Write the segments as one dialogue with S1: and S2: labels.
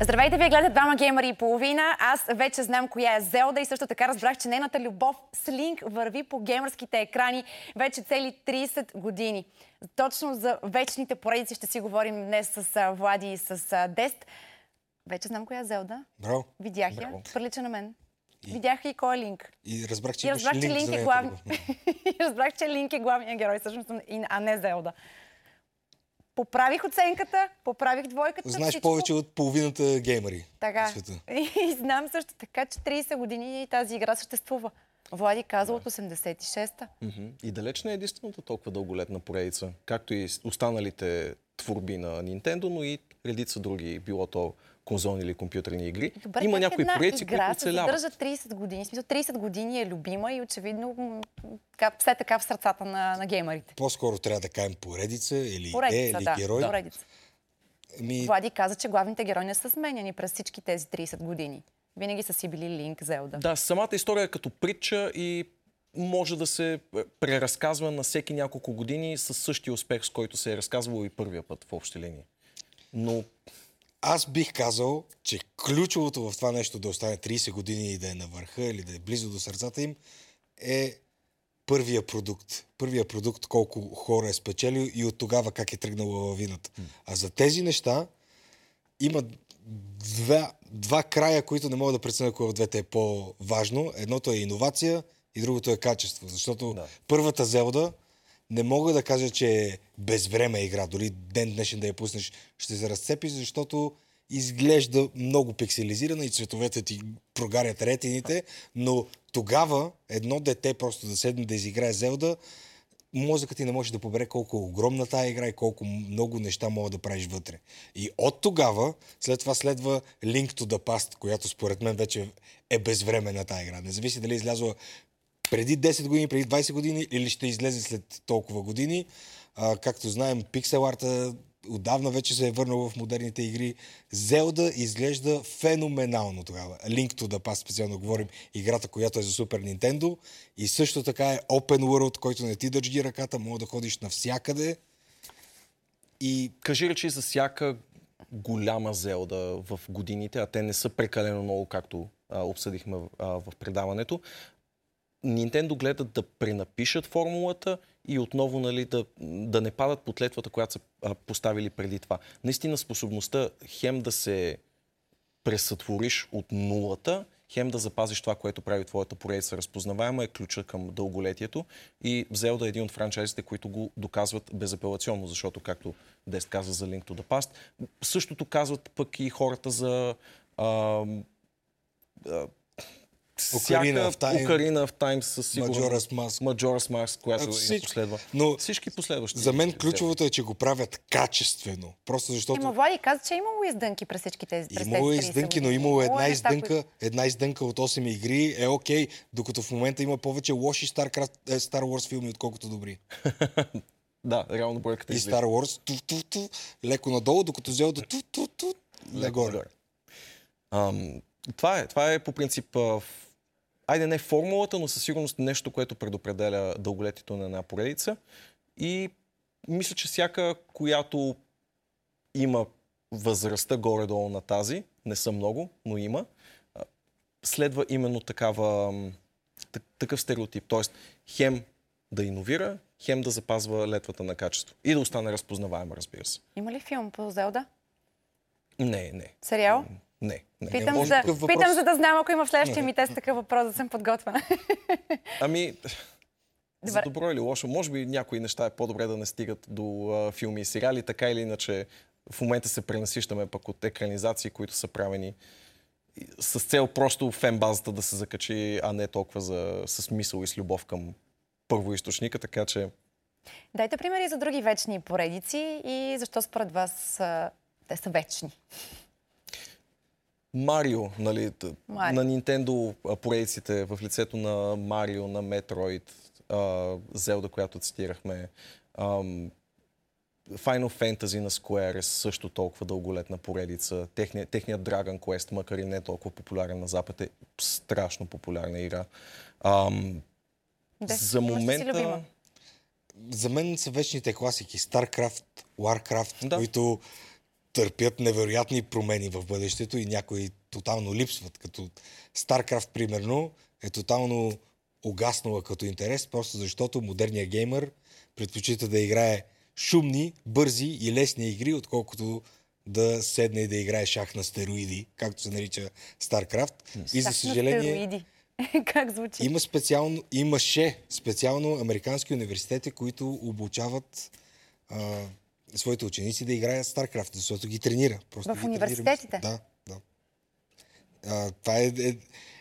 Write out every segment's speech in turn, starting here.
S1: Здравейте, вие гледате двама геймери и половина. Аз вече знам коя е Зелда и също така разбрах, че нейната любов с Линк върви по геймерските екрани вече цели 30 години. Точно за вечните поредици ще си говорим днес с Влади и с Дест. Вече знам коя е Зелда.
S2: Браво.
S1: Видях я.
S2: Браво.
S1: Прилича на мен. И... Видях и кой е Линк.
S2: И разбрах, че
S1: И разбрах, че
S2: линк
S1: Линк е
S2: нея.
S1: главни... и разбрах, че Линк е главният герой, всъщност, а не Зелда. Поправих оценката, поправих двойката.
S2: Знаеш
S1: всичко.
S2: повече от половината геймери
S1: Така.
S2: в света.
S1: И знам също така, че 30 години тази игра съществува. Влади каза от 86-та.
S3: Мгм. И далеч не е единствената толкова дълголетна поредица, както и останалите творби на Nintendo, но и редица други, било то конзолни или компютърни игри.
S1: Добре,
S3: Има някои
S1: една
S3: поредици,
S1: игра
S3: които
S1: се
S3: оцеляват.
S1: задържа 30 години. В смисъл 30 години е любима и очевидно така, все така в сърцата на, на геймерите.
S2: По-скоро трябва да кажем поредица или е,
S1: Поредица,
S2: или
S1: да.
S2: герой.
S1: Поредица.
S2: Ми,
S1: Влади каза, че главните герои не са сменяни през всички тези 30 години. Винаги са си били Линк, Зелда.
S3: Да, самата история е като притча и може да се е, преразказва на всеки няколко години с същия успех, с който се е разказвало и първия път в общи линии. Но
S2: аз бих казал, че ключовото в това нещо да остане 30 години и да е на върха или да е близо до сърцата им е първия продукт. Първия продукт колко хора е спечелил и от тогава как е тръгнала лавината. А за тези неща има два, два края, които не мога да преценя кое от двете е по-важно. Едното е иновация и другото е качество. Защото
S3: Да.
S2: първата Зелда не мога да кажа, че е безвреме игра. Дори ден днешен да я пуснеш, ще се разцепиш, защото изглежда много пикселизирана и цветовете ти прогарят ретините, но тогава едно дете просто да седне да изиграе Зелда, мозъкът ти не може да побере колко е огромна тая игра и колко много неща мога да правиш вътре. И от тогава, след това следва Link to the Past, която според мен вече е безвременна тая игра. Не зависи дали е излязла преди 10 години, преди 20 години или ще излезе след толкова години. А, както знаем, пиксел арта отдавна вече се е върнал в модерните игри. Зелда изглежда феноменално тогава. Link to the Past, специално говорим, играта, която е за Супер Nintendo. И също така е Open World, който не ти държи ръката, мога да ходиш навсякъде. И
S3: кажи речи за всяка голяма зелда в годините, а те не са прекалено много, както а, обсъдихме а, в предаването. Nintendo гледат да пренапишат формулата и отново нали, да, да не падат под летвата, която са поставили преди това. Наистина способността хем да се пресътвориш от нулата, хем да запазиш това, което прави твоята поредица разпознаваема, е ключа към дълголетието. И Zelda е един от франчайзите, които го доказват безапелационно, защото, както Дест каза за Link to the Past, същото казват пък и хората за а, а,
S2: Ocarina of Time.
S3: Ocarina of Time със сигурност.
S2: Majora's Mask.
S3: Majora's Mask, която
S2: А,
S3: и
S2: всичко.
S3: последва.
S2: Но
S3: Всички последващи.
S2: за мен ключовото е, че го правят качествено. Просто защото...
S1: Ема Влади каза, че е имало издънки през всички тези през
S2: Имало е
S1: тези 30
S2: издънки, но имало една
S1: е неща,
S2: издънка, една издънка от 8 игри е окей, докато в момента има повече лоши Starcraft, е, Star Wars филми, отколкото добри.
S3: Да, реално бройката
S2: И
S3: излиза.
S2: Star Wars ту, ту, ту, леко надолу, докато Зелда ту, ту, ту, нагоре.
S3: Ам, това, е, това е по принцип, айде не формулата, но със сигурност нещо, което предопределя дълголетието на една поредица. И мисля, че всяка, която има възрастта горе-долу на тази, не са много, но има, следва именно такава, такъв стереотип. Тоест, хем да иновира, хем да запазва летвата на качество. И да остане разпознаваема, разбира се.
S1: Има ли филм по Зелда?
S3: Не, не.
S1: Сериал?
S3: Не, не.
S1: Питам,
S2: може
S1: за, питам, за да знам, ако има в следващия ми тест такъв въпрос, да съм подготвена.
S3: Ами, за
S1: Добре.
S3: добро или лошо, може би някои неща е по-добре да не стигат до а, филми и сериали, така или иначе в момента се пренасищаме пък от екранизации, които са правени с цел просто фен базата да се закачи, а не толкова за, с мисъл и с любов към първоисточника, така че
S1: Дайте примери за други вечни поредици и защо според вас а, те са вечни.
S3: Марио, нали,
S1: Марио.
S3: на Nintendo поредиците в лицето на Марио, на Metroid, Зелда, която цитирахме, Final Fantasy на Square е също толкова дълголетна поредица. Техният, техният Dragon Quest, макар и не толкова популярен на Запад, е страшно популярна игра. Ам,
S1: Де,
S3: за момента...
S2: За мен са вечните класики. StarCraft, Warcraft,
S3: Да.
S2: които търпят невероятни промени в бъдещето и някои тотално липсват. Като StarCraft, примерно, е тотално угаснала като интерес, просто защото модерният геймър предпочита да играе шумни, бързи и лесни игри, отколкото да седне и да играе шах на стероиди, както се нарича StarCraft.
S1: И за съжаление... как звучи?
S2: Има специално, имаше специално американски университети, които обучават а, своите ученици да играят StarCraft, защото ги тренира.
S1: Просто в университетите?
S2: Да, да. А, това е, е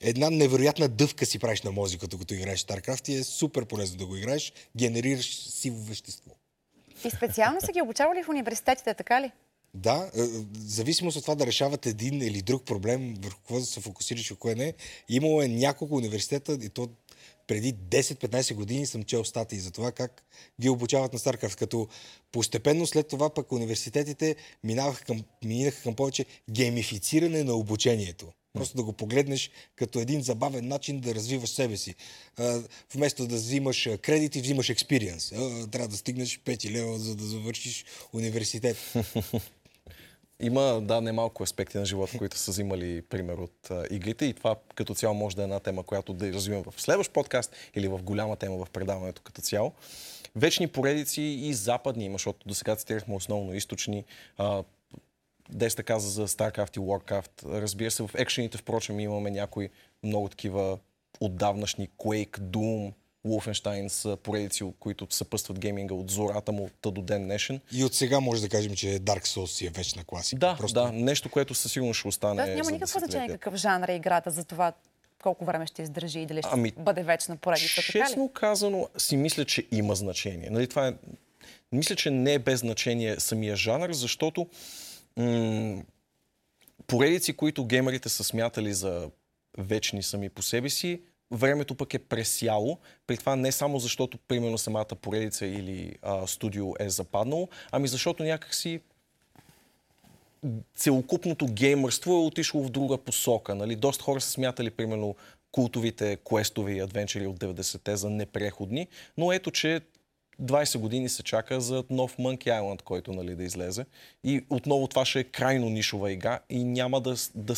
S2: една невероятна дъвка си правиш на мозъка, като играеш StarCraft и е супер полезно да го играеш, генерираш сиво вещество.
S1: И специално са ги обучавали в университетите, така ли?
S2: Да, е, в зависимост от това да решават един или друг проблем, върху какво да се фокусираш и кое не, имало е няколко университета и то преди 10-15 години съм чел статии за това как ги обучават на StarCraft, като постепенно след това пък университетите минаха към, минаха към повече геймифициране на обучението. Просто да го погледнеш като един забавен начин да развиваш себе си. Вместо да взимаш кредити, взимаш експириенс. Трябва да стигнеш 5 лева, за да завършиш университет.
S3: Има, да, немалко аспекти на живота, които са взимали пример от а, иглите и това като цяло може да е една тема, която да развивам в следващ подкаст или в голяма тема в предаването като цяло. Вечни поредици и западни има, защото до сега цитирахме основно източни. А, Деста каза за StarCraft и Warcraft. Разбира се, в екшените, впрочем, имаме някои много такива отдавнашни Quake, Doom, Wolfenstein са поредици, които съпъстват гейминга от зората му до ден днешен.
S2: И от сега може да кажем, че Dark Souls си е вечна класика.
S3: Да, Просто... да, нещо, което със сигурност ще остане.
S1: Да, няма никакво значение какъв жанр е играта за това колко време ще издържи и дали ще ами, бъде вечна поредица.
S3: Честно казано, си мисля, че има значение. Нали, това е... Мисля, че не е без значение самия жанр, защото м- поредици, които геймерите са смятали за вечни сами по себе си, времето пък е пресяло. При това не само защото, примерно, самата поредица или а, студио е западнало, ами защото някакси целокупното геймърство е отишло в друга посока. Нали? Доста хора са смятали, примерно, култовите квестове и адвенчери от 90-те за непреходни, но ето, че 20 години се чака за нов Monkey Island, който нали, да излезе. И отново това ще е крайно нишова игра и няма да, да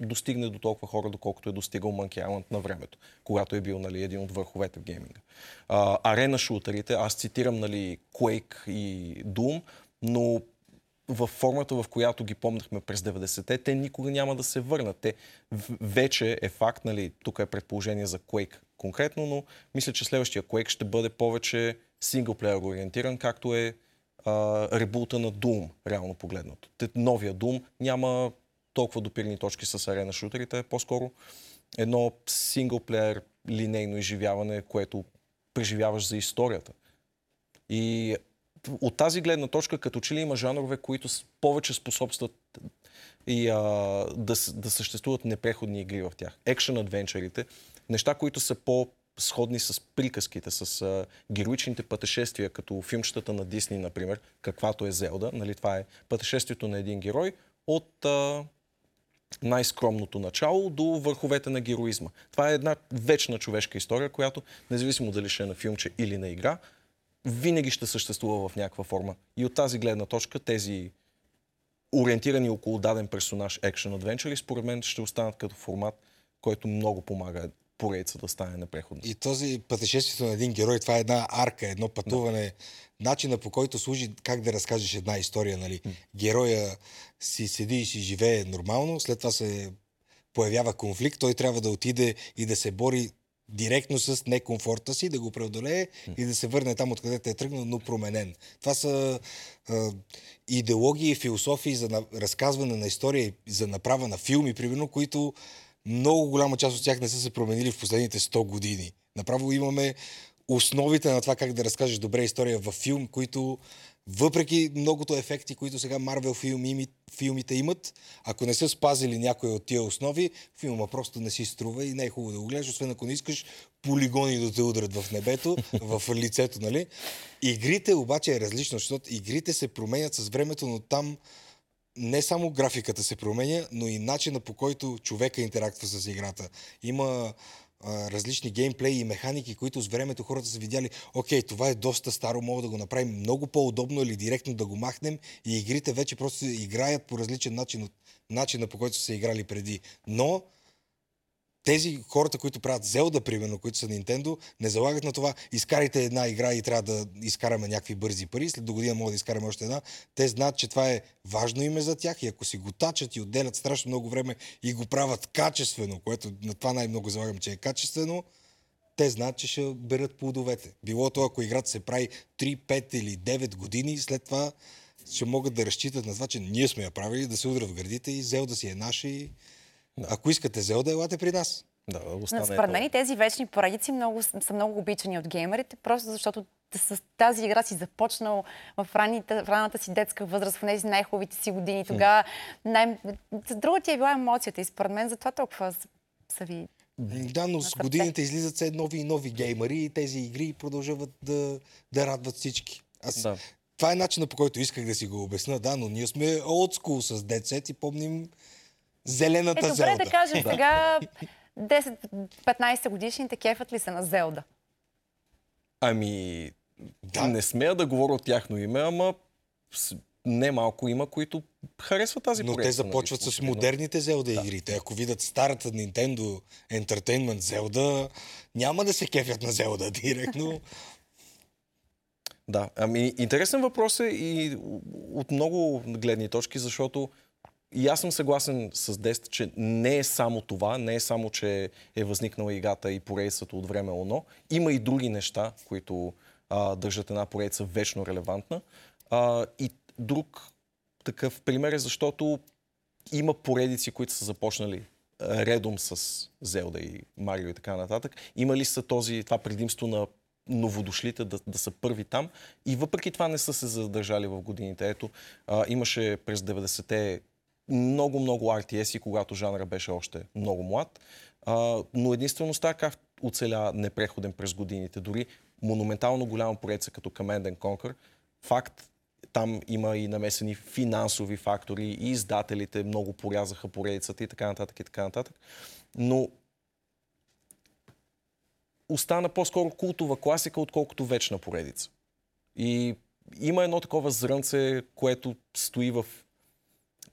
S3: достигне до толкова хора, доколкото е достигал Monkey Island на времето, когато е бил нали, един от върховете в гейминга. А, арена шутерите, аз цитирам нали, Quake и Doom, но в формата, в която ги помнахме през 90-те, те никога няма да се върнат. Те вече е факт, нали, тук е предположение за Quake конкретно, но мисля, че следващия Quake ще бъде повече синглплеер ориентиран, както е ребулта на Doom, реално погледнато. Новия Doom няма толкова допирни точки с арена шутерите, е по-скоро едно синглплеер линейно изживяване, което преживяваш за историята. И от тази гледна точка, като че ли има жанрове, които повече способстват и а, да, да съществуват непреходни игри в тях. Екшен адвенчерите, неща, които са по сходни с приказките, с а, героичните пътешествия, като филмчетата на Дисни, например, каквато е Зелда. Нали, това е пътешествието на един герой от а, най-скромното начало до върховете на героизма. Това е една вечна човешка история, която, независимо дали ще е на филмче или на игра, винаги ще съществува в някаква форма. И от тази гледна точка тези ориентирани около даден персонаж екшен адвенчери, според мен ще останат като формат, който много помага поредица да стане непреходно.
S2: И този пътешествието на един герой, това е една арка, едно пътуване, да. начина по който служи как да разкажеш една история. Нали? Героя си седи и си живее нормално, след това се появява конфликт, той трябва да отиде и да се бори директно с некомфорта си, да го преодолее и да се върне там, откъдето е тръгнал, но променен. Това са а, идеологии и философии за на, разказване на история, за направа на филми, примерно, които много голяма част от тях не са се променили в последните 100 години. Направо имаме основите на това как да разкажеш добре история във филм, които въпреки многото ефекти, които сега Марвел филми, филмите имат, ако не са спазили някои от тия основи, филма просто не си струва и не е хубаво да го гледаш, освен ако не искаш полигони да те удрят в небето, в лицето, нали? Игрите обаче е различно, защото игрите се променят с времето, но там не само графиката се променя, но и начина по който човека интерактва с играта. Има а, различни геймплеи и механики, които с времето хората са видяли, окей, това е доста старо, мога да го направим много по-удобно или директно да го махнем и игрите вече просто играят по различен начин от начина по който са се играли преди. Но тези хората, които правят Zelda, примерно, които са Nintendo, не залагат на това, изкарайте една игра и трябва да изкараме някакви бързи пари, след до година могат да изкараме още една. Те знаят, че това е важно име за тях и ако си го тачат и отделят страшно много време и го правят качествено, което на това най-много залагам, че е качествено, те знаят, че ще берат плодовете. Било то, ако играта се прави 3, 5 или 9 години, след това ще могат да разчитат на това, че ние сме я правили, да се удрят в гърдите и Зелда си е наша и ако искате Зелда, елате при нас.
S3: Да, остане
S1: според мен и тези вечни поредици много, са много обичани от геймерите, просто защото с тази игра си започнал в, раните, в раната си детска възраст, в тези най-хубавите си години. Тогава най- друга ти е била емоцията и според мен затова толкова са ви...
S2: Да, но с годините излизат се нови и нови геймари и тези игри продължават да, да радват всички. Аз,
S3: Да.
S2: Това е начинът по който исках да си го обясна, да, но ние сме old school с децет и помним зелената
S1: Е, добре
S2: Зелда.
S1: да кажем сега 10-15 годишните кефът ли са на Зелда?
S3: Ами,
S2: Да.
S3: не смея да говоря от тяхно име, ама не малко има, които харесват тази
S2: Но те
S3: поредица,
S2: започват
S3: нали,
S2: с модерните Зелда игри. Те ако видят старата Nintendo Entertainment Зелда, няма да се кефят на Зелда директно.
S3: Да, ами интересен въпрос е и от много гледни точки, защото и аз съм съгласен с Дест, че не е само това, не е само, че е възникнала играта и поредицата от време оно. Има и други неща, които а, държат една поредица вечно релевантна. А, и друг такъв пример е, защото има поредици, които са започнали редом с Зелда и Марио и така нататък. Има ли са този, това предимство на новодошлите да, да са първи там и въпреки това не са се задържали в годините. Ето, а, имаше през 90-те много-много RTS-и, когато жанра беше още много млад, а, но единствено StarCraft оцеля непреходен през годините. Дори монументално голяма поредица като Command and Conquer. Факт, там има и намесени финансови фактори и издателите много порязаха поредицата и така нататък и така нататък. Но остана по-скоро култова класика, отколкото вечна поредица. И има едно такова зрънце, което стои в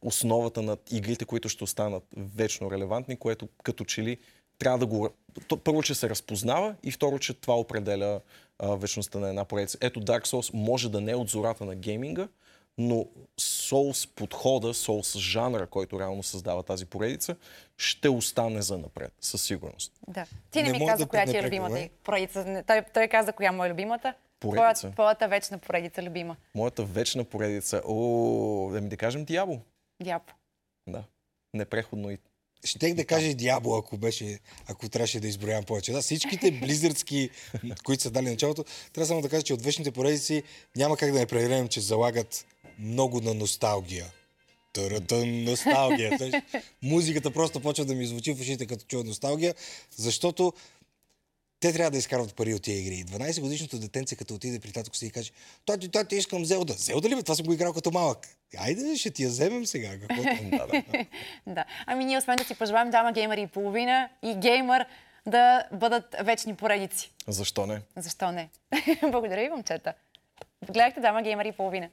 S3: основата на игрите, които ще останат вечно релевантни, което като че ли трябва да го... Първо, че се разпознава и второ, че това определя а, вечността на една поредица. Ето Dark Souls може да не е от зората на гейминга, но Souls подхода, Souls жанра, който реално създава тази поредица, ще остане за напред, със сигурност.
S1: Да. Ти не,
S2: Не
S1: ми каза
S2: да
S1: коя ти е любимата и поредица. Той, той каза коя му е любимата.
S3: Поредица?
S1: Твоята, вечна поредица любима.
S3: Моята вечна поредица, о, да ми да кажем Диабо.
S1: Дяпо.
S3: Да. Непреходно и
S2: Щех да кажа и Диабло, ако беше, ако трябваше да изброявам повече. Да, всичките близърдски, които са дали началото, трябва само да кажа, че от вечните поредици няма как да не прегрем, че залагат много на носталгия. Търътън, носталгия. Знаеш, Музиката просто почва да ми звучи в ушите, като чуя носталгия, защото те трябва да изкарват пари от тия игри. 12 годишното детенце, като отиде при татко си и каже, тати, тати, искам Зелда. Зелда ли бе? Това съм го играл като малък. Айде, ще ти я вземем сега. Какво?
S3: да, да.
S1: Да. Ами ние освен да си пожелаем дама геймери и половина и геймър да бъдат вечни поредици.
S3: Защо не?
S1: Защо не? Благодаря ви, момчета. Гледахте дама геймери и половина.